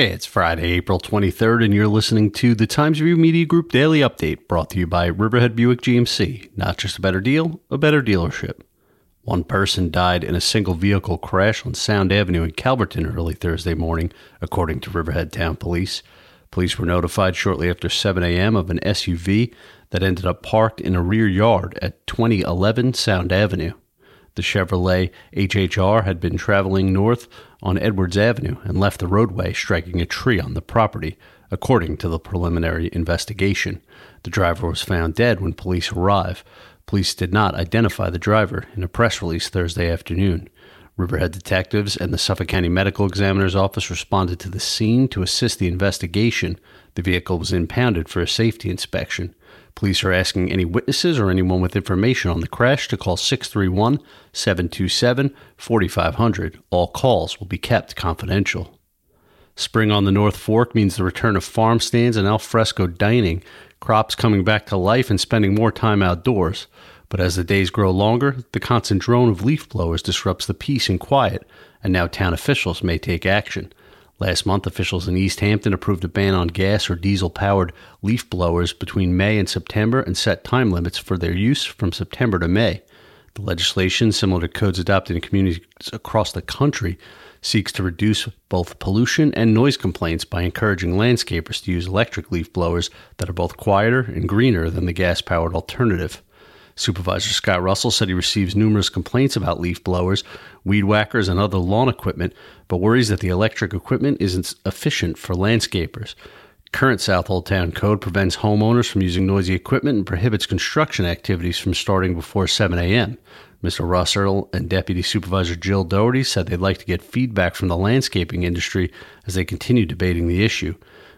It's Friday, April 23rd, and you're listening to the Times Review Media Group Daily Update brought to you by Riverhead Buick GMC. Not just a better deal, a better dealership. One person died in a single vehicle crash on Sound Avenue in Calverton early Thursday morning, according to Riverhead Town Police. Police were notified shortly after 7 a.m. of an SUV that ended up parked in a rear yard at 2011 Sound Avenue. The Chevrolet HHR had been traveling north on Edwards Avenue and left the roadway, striking a tree on the property, according to the preliminary investigation. The driver was found dead when police arrived. Police did not identify the driver in a press release Thursday afternoon. Riverhead detectives and the Suffolk County Medical Examiner's Office responded to the scene to assist the investigation. The vehicle was impounded for a safety inspection. Police are asking any witnesses or anyone with information on the crash to call 631 727 4500. All calls will be kept confidential. Spring on the North Fork means the return of farm stands and alfresco dining, crops coming back to life and spending more time outdoors. But as the days grow longer, the constant drone of leaf blowers disrupts the peace and quiet, and now town officials may take action. Last month, officials in East Hampton approved a ban on gas or diesel powered leaf blowers between May and September and set time limits for their use from September to May. The legislation, similar to codes adopted in communities across the country, seeks to reduce both pollution and noise complaints by encouraging landscapers to use electric leaf blowers that are both quieter and greener than the gas powered alternative. Supervisor Scott Russell said he receives numerous complaints about leaf blowers, weed whackers, and other lawn equipment, but worries that the electric equipment isn't efficient for landscapers. Current Southold Town Code prevents homeowners from using noisy equipment and prohibits construction activities from starting before 7 a.m. Mr. Russell and Deputy Supervisor Jill Doherty said they'd like to get feedback from the landscaping industry as they continue debating the issue.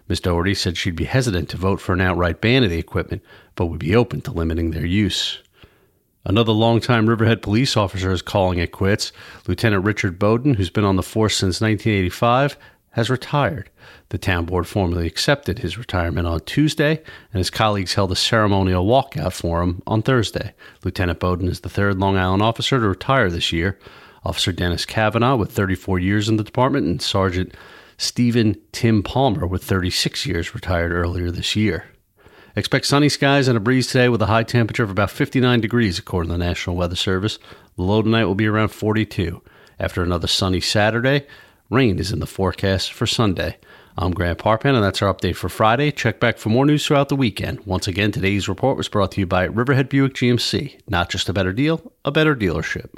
Ms. Doherty said she'd be hesitant to vote for an outright ban of the equipment, but would be open to limiting their use. Another longtime Riverhead police officer is calling it quits. Lieutenant Richard Bowden, who's been on the force since 1985, has retired. The town board formally accepted his retirement on Tuesday, and his colleagues held a ceremonial walkout for him on Thursday. Lieutenant Bowden is the third Long Island officer to retire this year. Officer Dennis Kavanaugh, with 34 years in the department, and Sergeant Stephen Tim Palmer, with 36 years, retired earlier this year. Expect sunny skies and a breeze today with a high temperature of about 59 degrees, according to the National Weather Service. The low tonight will be around 42. After another sunny Saturday, rain is in the forecast for Sunday. I'm Grant Parpan, and that's our update for Friday. Check back for more news throughout the weekend. Once again, today's report was brought to you by Riverhead Buick GMC. Not just a better deal, a better dealership.